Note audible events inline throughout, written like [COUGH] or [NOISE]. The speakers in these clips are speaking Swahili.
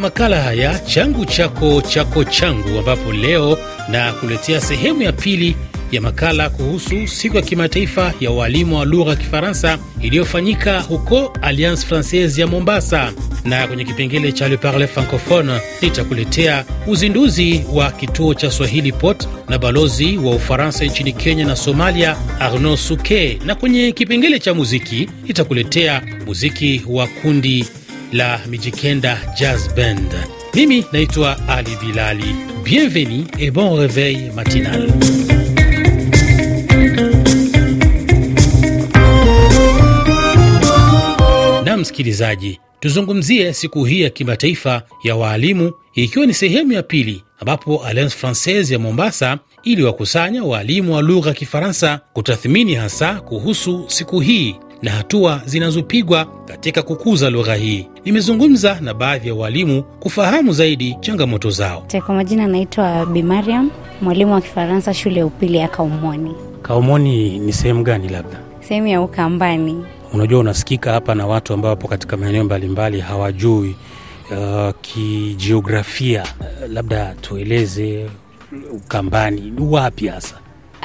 katika makala haya changu chako chako changu, ambapo leo na kuletea sehemu ya pili ya makala kuhusu siku ya kimataifa ya waalimu wa lugha ya Kifaransa iliyofanyika huko Alliance Francaise ya Mombasa, na kwenye kipengele cha Le Parle Francophone nitakuletea uzinduzi wa kituo cha Swahili Pot na balozi wa Ufaransa nchini Kenya na Somalia Arnaud Suke, na kwenye kipengele cha muziki nitakuletea muziki wa kundi la Mijikenda Jazz Band. Mimi naitwa Ali Bilali. Bienvenue et bon réveil matinal. Na msikilizaji, tuzungumzie siku hii ya kimataifa ya waalimu ikiwa ni sehemu ya pili ambapo Alliance Francaise ya Mombasa iliwakusanya waalimu wa lugha ya Kifaransa kutathmini hasa kuhusu siku hii na hatua zinazopigwa katika kukuza lugha hii. Nimezungumza na baadhi ya walimu kufahamu zaidi changamoto zao. Kwa majina anaitwa Bi Mariam, mwalimu wa Kifaransa shule ya upili ya Kaumoni. Kaumoni ni sehemu gani? Labda sehemu ya Ukambani. Unajua, unasikika hapa na watu ambao wapo katika maeneo mbalimbali hawajui uh, kijiografia. Uh, labda tueleze Ukambani wapi hasa?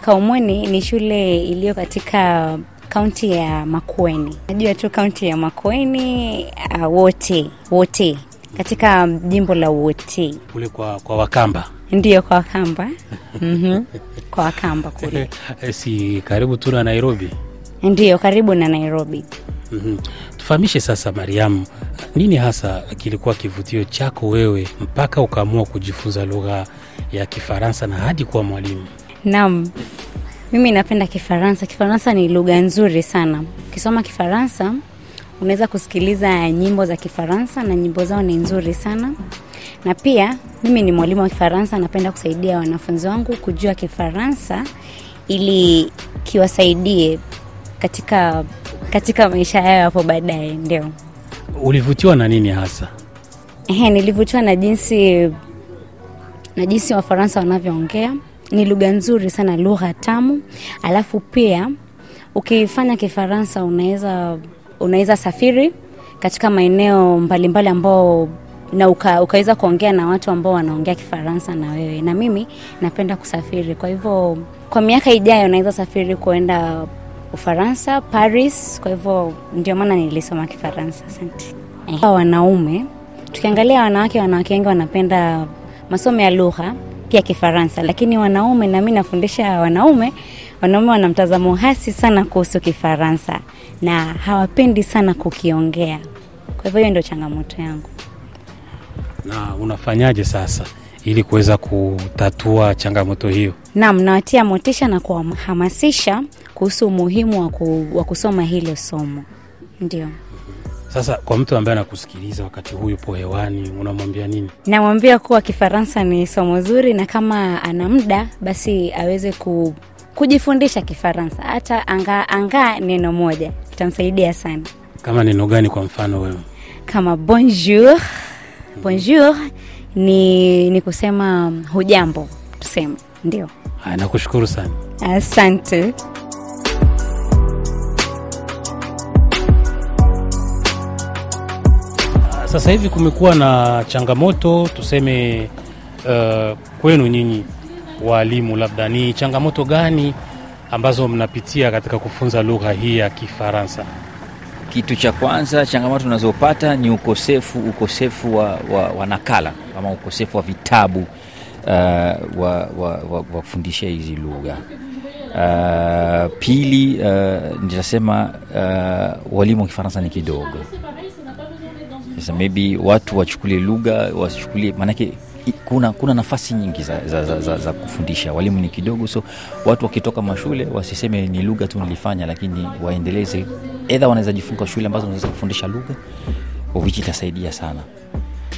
Kaumoni ni shule iliyo katika kaunti ya Makueni. Najua tu kaunti ya Makueni uh, wote wote katika jimbo la wote kule kwa, kwa Wakamba ndio kwa Wakamba mm-hmm. [LAUGHS] kwa Wakamba kule [LAUGHS] si karibu tu na Nairobi? Ndiyo, karibu na Nairobi. mm-hmm. Tufahamishe sasa, Mariamu, nini hasa kilikuwa kivutio chako wewe mpaka ukaamua kujifunza lugha ya Kifaransa na hadi kuwa mwalimu? Naam, mimi napenda Kifaransa. Kifaransa ni lugha nzuri sana. Ukisoma Kifaransa unaweza kusikiliza nyimbo za Kifaransa na nyimbo zao ni nzuri sana, na pia mimi ni mwalimu wa Kifaransa. Napenda kusaidia wanafunzi wangu kujua Kifaransa ili kiwasaidie katika katika maisha yao hapo baadaye. Ndio. Ulivutiwa na nini hasa? Ehe, nilivutiwa na jinsi na jinsi Wafaransa wanavyoongea. Ni lugha nzuri sana, lugha tamu. Alafu pia ukifanya Kifaransa unaweza unaweza safiri katika maeneo mbalimbali ambao na uka, ukaweza kuongea na watu ambao wanaongea Kifaransa na wewe. Na mimi napenda kusafiri, kwa hivyo kwa miaka ijayo naweza safiri kuenda Ufaransa, Paris. Kwa hivyo ndio maana nilisoma Kifaransa. Asante. Wanaume tukiangalia wanawake, wanawake wengi wanapenda masomo ya lugha pia Kifaransa, lakini wanaume, na mi nafundisha wanaume, wanaume wana mtazamo hasi sana kuhusu Kifaransa na hawapendi sana kukiongea. Kwa hivyo hiyo ndio changamoto yangu. Na unafanyaje sasa ili kuweza kutatua changamoto hiyo? Naam, nawatia motisha na kuwahamasisha kuhusu umuhimu wa kusoma hilo somo. Ndio. Sasa kwa mtu ambaye anakusikiliza wakati huu yupo hewani, unamwambia nini? Namwambia kuwa Kifaransa ni somo zuri, na kama ana muda basi aweze ku, kujifundisha Kifaransa, hata angaa anga neno moja itamsaidia sana. Kama neno gani kwa mfano wewe? Kama bonjour. Bonjour ni, ni kusema hujambo, tuseme. Ndio. Nakushukuru sana, asante. Sasa hivi kumekuwa na changamoto tuseme, uh, kwenu nyinyi waalimu, labda ni changamoto gani ambazo mnapitia katika kufunza lugha hii ya Kifaransa? Kitu cha kwanza, changamoto tunazopata ni ukosefu ukosefu wa, wa, wa nakala ama ukosefu wa vitabu uh, wa, kufundisha hizi lugha. Uh, pili, uh, nitasema uh, walimu wa Kifaransa ni kidogo sasa maybe watu wachukulie lugha wachukulie, maanake kuna, kuna nafasi nyingi za, za, za, za, za kufundisha. Walimu ni kidogo, so watu wakitoka mashule wasiseme ni lugha tu nilifanya, lakini waendeleze, edha wanaweza jifunga shule ambazo wanaweza kufundisha lugha, ovichi itasaidia sana.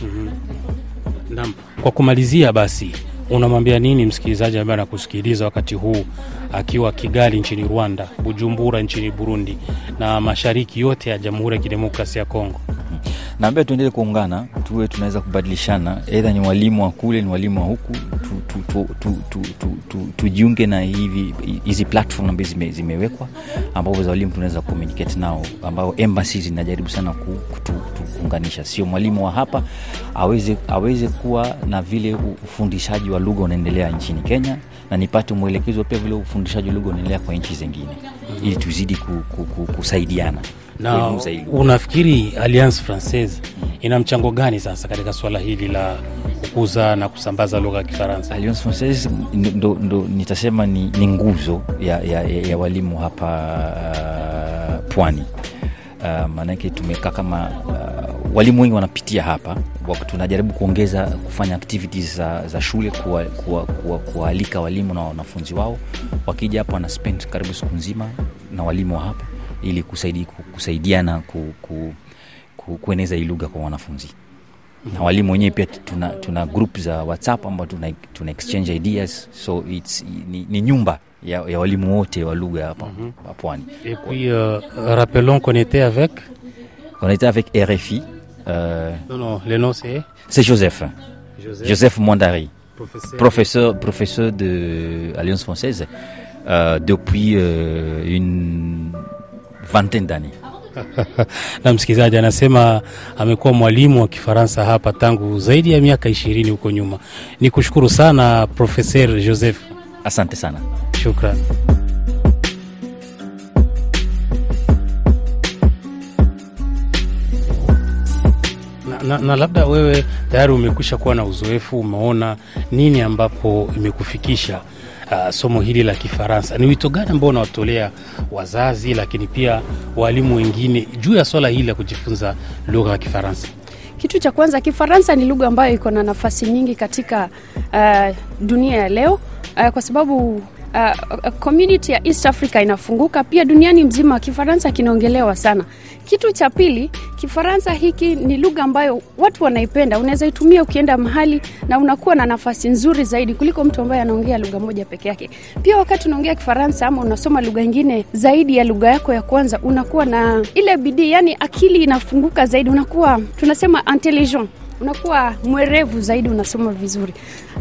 mm-hmm. Naam, kwa kumalizia basi unamwambia nini msikilizaji ambaye anakusikiliza wakati huu akiwa Kigali nchini Rwanda, Bujumbura nchini Burundi na mashariki yote ya Jamhuri ya Kidemokrasia ya Kongo? Naambia tuendelee kuungana, tuwe tunaweza kubadilishana, eidha ni walimu wa kule, ni walimu wa huku, tujiunge tu, tu, tu, tu, tu, tu, na hivi hizi platform ambazo zime, zimewekwa ambapo za walimu tunaweza communicate nao ambao embassy zinajaribu sana ku, kuunganisha. Sio mwalimu wa hapa aweze, aweze kuwa na vile ufundishaji wa lugha unaendelea nchini kenya na nipate mwelekezo pia vile ufundishaji wa lugha unaendelea kwa nchi zingine ili tuzidi ku, ku, ku, kusaidiana na unafikiri alliance francaise ina mchango gani sasa katika swala hili la kukuza na kusambaza lugha ya kifaransa? Alliance Francaise ndo, ndo, nitasema ni, ni nguzo ya, ya, ya, ya walimu hapa uh, pwani. Uh, maanake tumekaa kama uh, walimu wengi wanapitia hapa. Tunajaribu kuongeza kufanya activities za, za shule kuwaalika kuwa, kuwa, kuwa walimu na wanafunzi wao. Wakija hapa wana spend karibu siku nzima na walimu wa hapa ili kusaidi, kusaidiana ku, ku, ku, kueneza hii lugha kwa wanafunzi. Na walimu wenyewe pia tuna, tuna group za whatsapp ambao tuna, tuna exchange ideas. So it's, ni, ni nyumba ya, ya walimu wote wa lugha hapa pwani. Et puis euh, rappelons qu'on était avec? On était avec rfi euh, non non le nom c'est? c'est joseph. Joseph, joseph mondari. Professeur. Professeur, professeur de Alliance française euh, depuis euh, une vingtaine d'années [LAUGHS] na msikilizaji anasema amekuwa mwalimu wa kifaransa hapa tangu zaidi ya miaka ishirini huko nyuma. Ni kushukuru sana profeser joseph. Asante sana. Shukran. Na, na, na labda wewe tayari umekwisha kuwa na uzoefu umeona nini ambapo imekufikisha uh, somo hili la kifaransa. Ni wito gani ambao unawatolea wazazi lakini pia waalimu wengine juu ya swala hili la kujifunza lugha ya kifaransa? Kitu cha kwanza, Kifaransa ni lugha ambayo iko na nafasi nyingi katika uh, dunia ya leo uh, kwa sababu uh, community ya East Africa inafunguka, pia duniani mzima Kifaransa kinaongelewa sana. Kitu cha pili, Kifaransa hiki ni lugha ambayo watu wanaipenda, unaweza itumia ukienda mahali na unakuwa na nafasi nzuri zaidi kuliko mtu ambaye anaongea lugha moja peke yake. Pia wakati unaongea Kifaransa ama unasoma lugha ingine zaidi ya lugha yako ya kwanza, unakuwa na ile bidii, yani akili inafunguka zaidi, unakuwa tunasema intelligent unakuwa mwerevu zaidi, unasoma vizuri.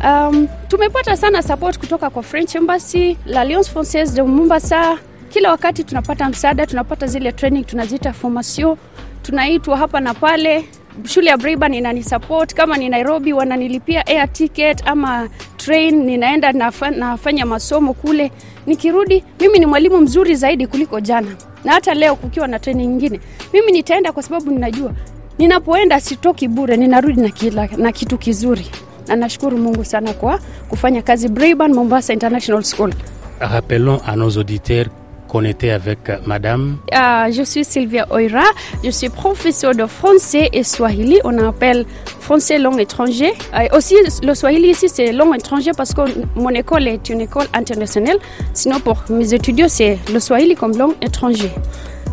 Um, tumepata sana support kutoka kwa French Embassy, l'Alliance Francaise de Mombasa. Kila wakati tunapata msaada, tunapata zile training, tunaziita formation, tunaitwa hapa na pale. Shule ya Braeburn inanisupport kama ni Nairobi wananilipia air ticket ama train, ninaenda nafanya masomo kule. Nikirudi mimi ni mwalimu mzuri zaidi kuliko jana, na hata leo kukiwa na training nyingine, mimi nitaenda kwa sababu ninajua ninapoenda sitoki bure, ninarudi na, kila, na kitu kizuri, na nashukuru Mungu sana kwa kufanya kazi Braeburn Mombasa International School. rappelons à nos auditeurs qu'on était avec madame Uh, je suis Sylvia Oira, je suis professeure de français et swahili. On appelle français langue étrangère. Euh, aussi, le swahili ici, c'est langue étrangère parce que mon école est une école internationale. Sinon, pour mes étudiants, c'est le swahili comme langue étrangère.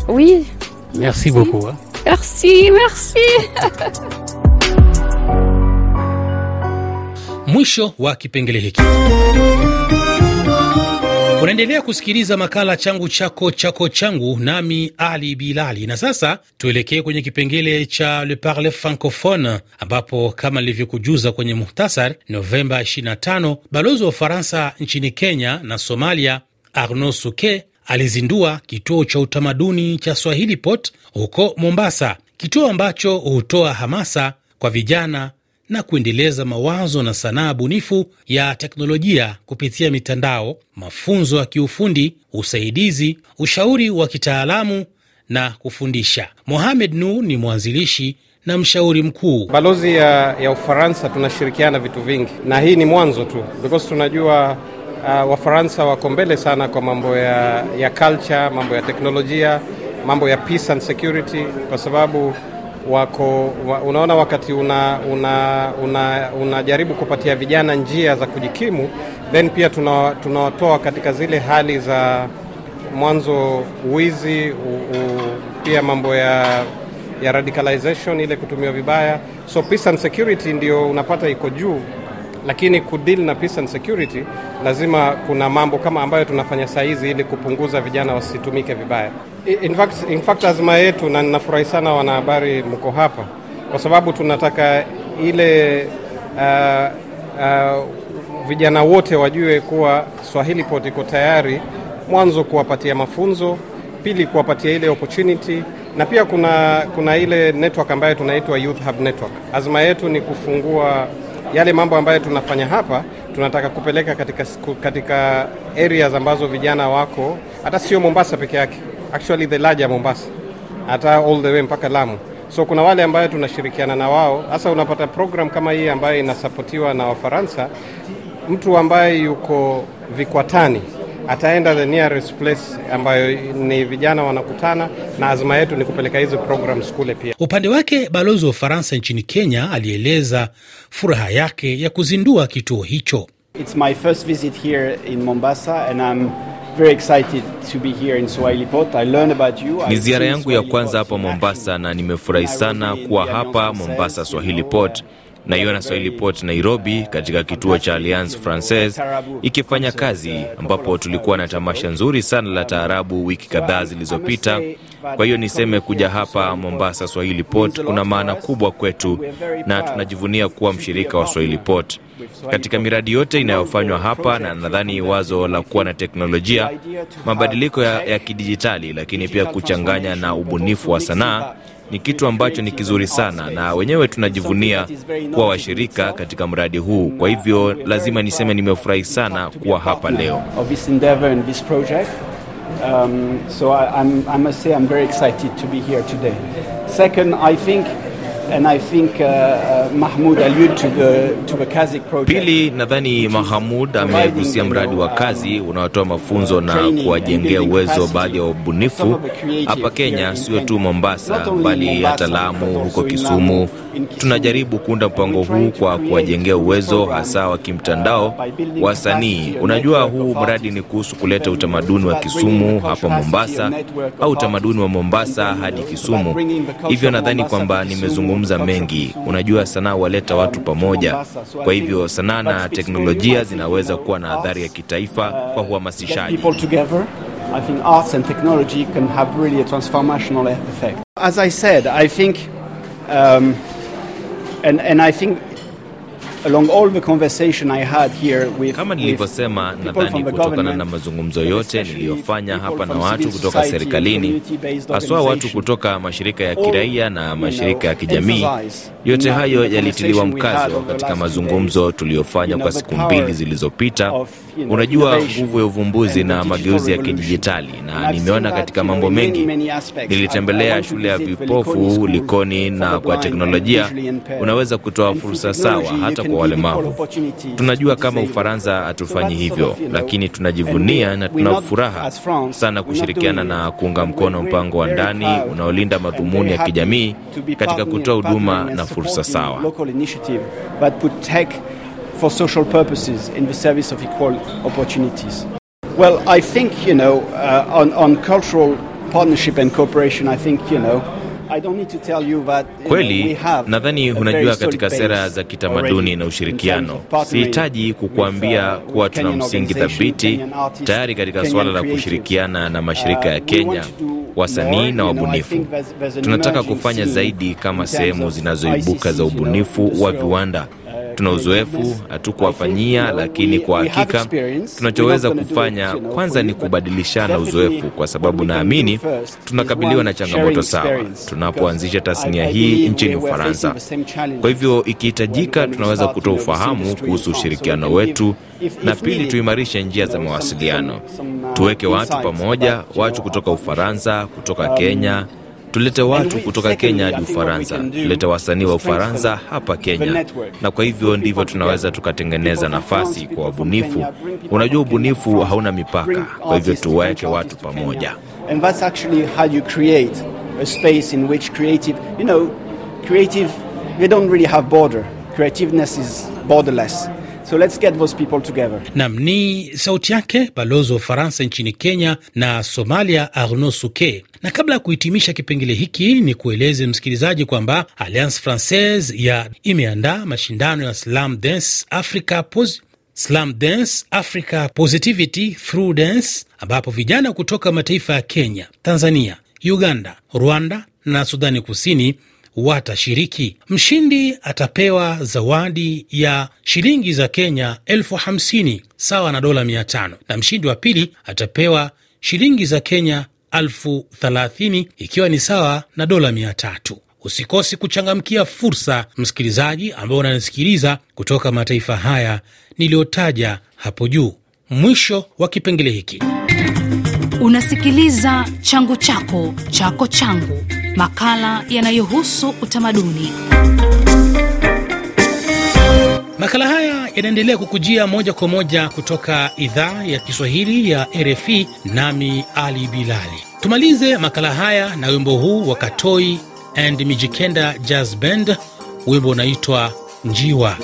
Oui, merci beaucoup hein. Merci, merci. [LAUGHS] mwisho wa kipengele hiki unaendelea kusikiliza makala changu chako chako changu nami ali bilali na sasa tuelekee kwenye kipengele cha le parle francophone ambapo kama nilivyokujuza kwenye muhtasar novemba 25 balozi wa ufaransa nchini kenya na somalia arnaud suke alizindua kituo cha utamaduni cha swahili pot huko mombasa kituo ambacho hutoa hamasa kwa vijana na kuendeleza mawazo na sanaa bunifu ya teknolojia kupitia mitandao, mafunzo ya kiufundi, usaidizi, ushauri wa kitaalamu na kufundisha. Mohamed Nu ni mwanzilishi na mshauri mkuu. Balozi ya, ya Ufaransa tunashirikiana vitu vingi, na hii ni mwanzo tu because tunajua uh, Wafaransa wako mbele sana kwa mambo ya, ya culture, mambo ya teknolojia, mambo ya peace and security, kwa sababu wako wa, unaona wakati unajaribu una, una, una kupatia vijana njia za kujikimu, then pia tunawatoa tuna katika zile hali za mwanzo wizi u, u, pia mambo ya ya radicalization ile kutumiwa vibaya. So peace and security ndio unapata iko juu, lakini kudeal na peace and security lazima kuna mambo kama ambayo tunafanya saa hizi ili kupunguza vijana wasitumike vibaya. In fact, in fact azma yetu, na ninafurahi sana wanahabari mko hapa, kwa sababu tunataka ile uh, uh, vijana wote wajue kuwa Swahili Pot iko tayari, mwanzo kuwapatia mafunzo, pili kuwapatia ile opportunity na pia kuna, kuna ile network ambayo tunaitwa Youth Hub Network. Azma yetu ni kufungua yale mambo ambayo tunafanya hapa, tunataka kupeleka katika, katika areas ambazo vijana wako, hata sio Mombasa peke yake, actually the larger Mombasa, hata all the way mpaka Lamu. So kuna wale ambayo tunashirikiana na wao. hasa unapata program kama hii ambayo inasapotiwa na Wafaransa, mtu ambaye yuko Vikwatani ataenda the nearest place ambayo ni vijana wanakutana, na azma yetu ni kupeleka hizo programs kule pia. Upande wake balozi wa Ufaransa nchini Kenya alieleza furaha yake ya kuzindua kituo hicho. It's my first visit here in Mombasa and I'm very excited to be here in Swahili Pot. I learned about you. Ni ziara yangu ya kwanza hapa Mombasa na nimefurahi sana kuwa hapa Mombasa Swahili Pot naiona Swahili Pot Nairobi katika kituo cha Alliance Francaise ikifanya kazi, ambapo tulikuwa na tamasha nzuri sana la taarabu wiki kadhaa zilizopita. Kwa hiyo niseme kuja hapa Mombasa Swahili Pot kuna maana kubwa kwetu, na tunajivunia kuwa mshirika wa Swahili Pot katika miradi yote inayofanywa hapa, na nadhani wazo la kuwa na teknolojia, mabadiliko ya, ya kidijitali, lakini pia kuchanganya na ubunifu wa sanaa ni kitu ambacho ni kizuri sana, na wenyewe tunajivunia kuwa washirika katika mradi huu. Kwa hivyo lazima niseme nimefurahi sana kuwa hapa leo. Um. Second, I think And I think, uh, uh, Mahmoud allude to the, to the Kazik project. Pili, nadhani Mahamud amegusia mradi wa kazi unaotoa mafunzo na kuwajengea uwezo baadhi ya wabunifu hapa Kenya, sio tu Mombasa bali hata Lamu, huko Kisumu. Tunajaribu kuunda mpango huu kwa kuwajengea uwezo hasa wa kimtandao wasanii. Unajua, huu mradi ni kuhusu kuleta utamaduni wa Kisumu hapa Mombasa au utamaduni wa Mombasa hadi Kisumu. Hivyo nadhani kwamba nimezungumza mengi. Unajua, sanaa waleta watu pamoja. Kwa hivyo sanaa na teknolojia zinaweza kuwa na adhari ya kitaifa kwa uhamasishaji. As I said, I think um, and, and I think along all the conversation I had here with, kama nilivyosema, nadhani kutokana na mazungumzo yote niliyofanya hapa na watu kutoka serikalini, haswa watu kutoka mashirika ya kiraia na mashirika ya kijamii, yote hayo yalitiliwa mkazo katika mazungumzo tuliyofanya kwa siku mbili zilizopita. Unajua, nguvu ya uvumbuzi na mageuzi ya kidijitali, na nimeona katika mambo mengi. Nilitembelea shule ya vipofu Likoni, na kwa teknolojia. unaweza kutoa fursa sawa hata kwa walemavu. Tunajua kama Ufaransa hatufanyi hivyo, lakini tunajivunia na tuna furaha sana kushirikiana na kuunga mkono mpango wa ndani unaolinda madhumuni ya kijamii katika kutoa huduma na fursa sawa. Well, I think, you know, uh, on, on cultural partnership and cooperation, I think, you know, Kweli, nadhani unajua katika sera za kitamaduni na ushirikiano, sihitaji kukuambia kuwa tuna msingi thabiti tayari katika suala la kushirikiana na mashirika ya Kenya, wasanii na wabunifu. Tunataka kufanya zaidi kama sehemu zinazoibuka za ubunifu wa viwanda tuna uzoefu, hatukuwafanyia, lakini kwa hakika tunachoweza kufanya kwanza ni kubadilishana uzoefu, kwa sababu naamini tunakabiliwa na changamoto sawa tunapoanzisha tasnia hii nchini Ufaransa. Kwa hivyo ikihitajika, tunaweza kutoa ufahamu kuhusu ushirikiano wetu, na pili, tuimarishe njia za mawasiliano, tuweke watu pamoja, watu kutoka Ufaransa, kutoka Kenya tulete watu kutoka Kenya hadi Ufaransa, tulete wasanii wa Ufaransa hapa Kenya, na kwa hivyo ndivyo tunaweza tukatengeneza nafasi kwa wabunifu. Unajua, ubunifu hauna mipaka, kwa hivyo tuweke watu pamoja. And that's actually how you create a space in which creative, you know, creative, they don't really have border. Creativeness is borderless. So let's get those people together. Nam ni sauti yake balozi wa Ufaransa nchini Kenya na Somalia, Arnaud Suke. Na kabla ya kuhitimisha kipengele hiki, ni kueleze msikilizaji kwamba Alliance Francaise ya imeandaa mashindano ya Slam Dance Africa Pos Slam Dance Africa Positivity Through Dance, ambapo vijana kutoka mataifa ya Kenya, Tanzania, Uganda, Rwanda na Sudani Kusini watashiriki. Mshindi atapewa zawadi ya shilingi za Kenya elfu hamsini sawa na dola mia tano na mshindi wa pili atapewa shilingi za Kenya elfu thelathini ikiwa ni sawa na dola mia tatu. Usikosi kuchangamkia fursa, msikilizaji ambao unanisikiliza kutoka mataifa haya niliyotaja hapo juu. Mwisho wa kipengele hiki. Unasikiliza changu chako chako changu, makala yanayohusu utamaduni. Makala haya yanaendelea kukujia moja kwa moja kutoka idhaa ya Kiswahili ya RFI, nami Ali Bilali. Tumalize makala haya na wimbo huu wa Katoi and Mijikenda Jazz Band, wimbo unaitwa Njiwa.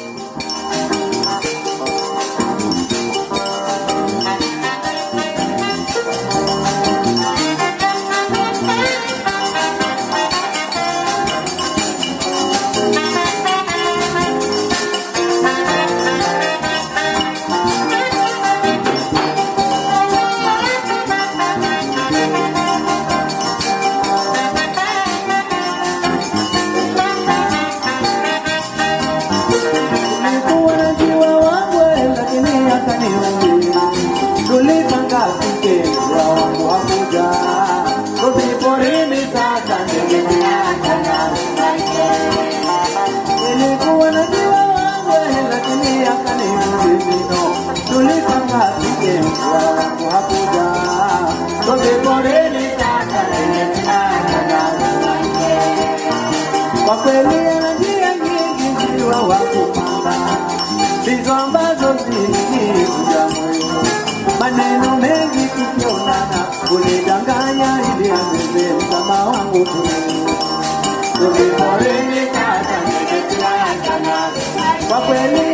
Kwa kweli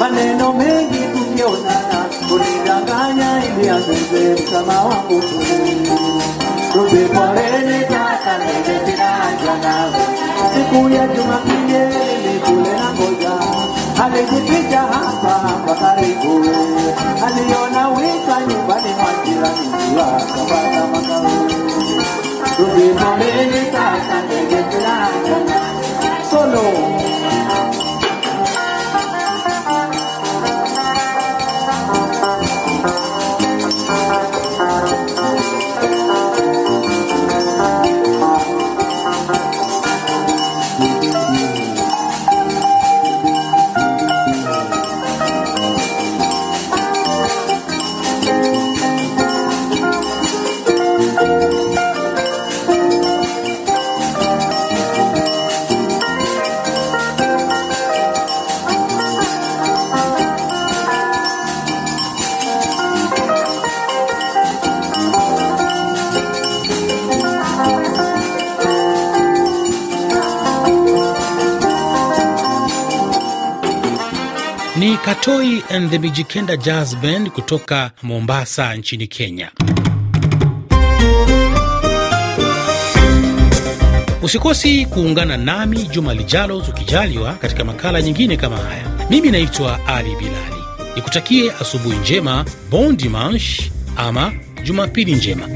maneno mengi aliona wita Solo Katoi and the Mijikenda Jazz Band kutoka Mombasa nchini Kenya. Usikosi kuungana nami juma lijalo tukijaliwa, katika makala nyingine kama haya. Mimi naitwa Ali Bilali, nikutakie asubuhi njema, bon dimanche ama jumapili njema.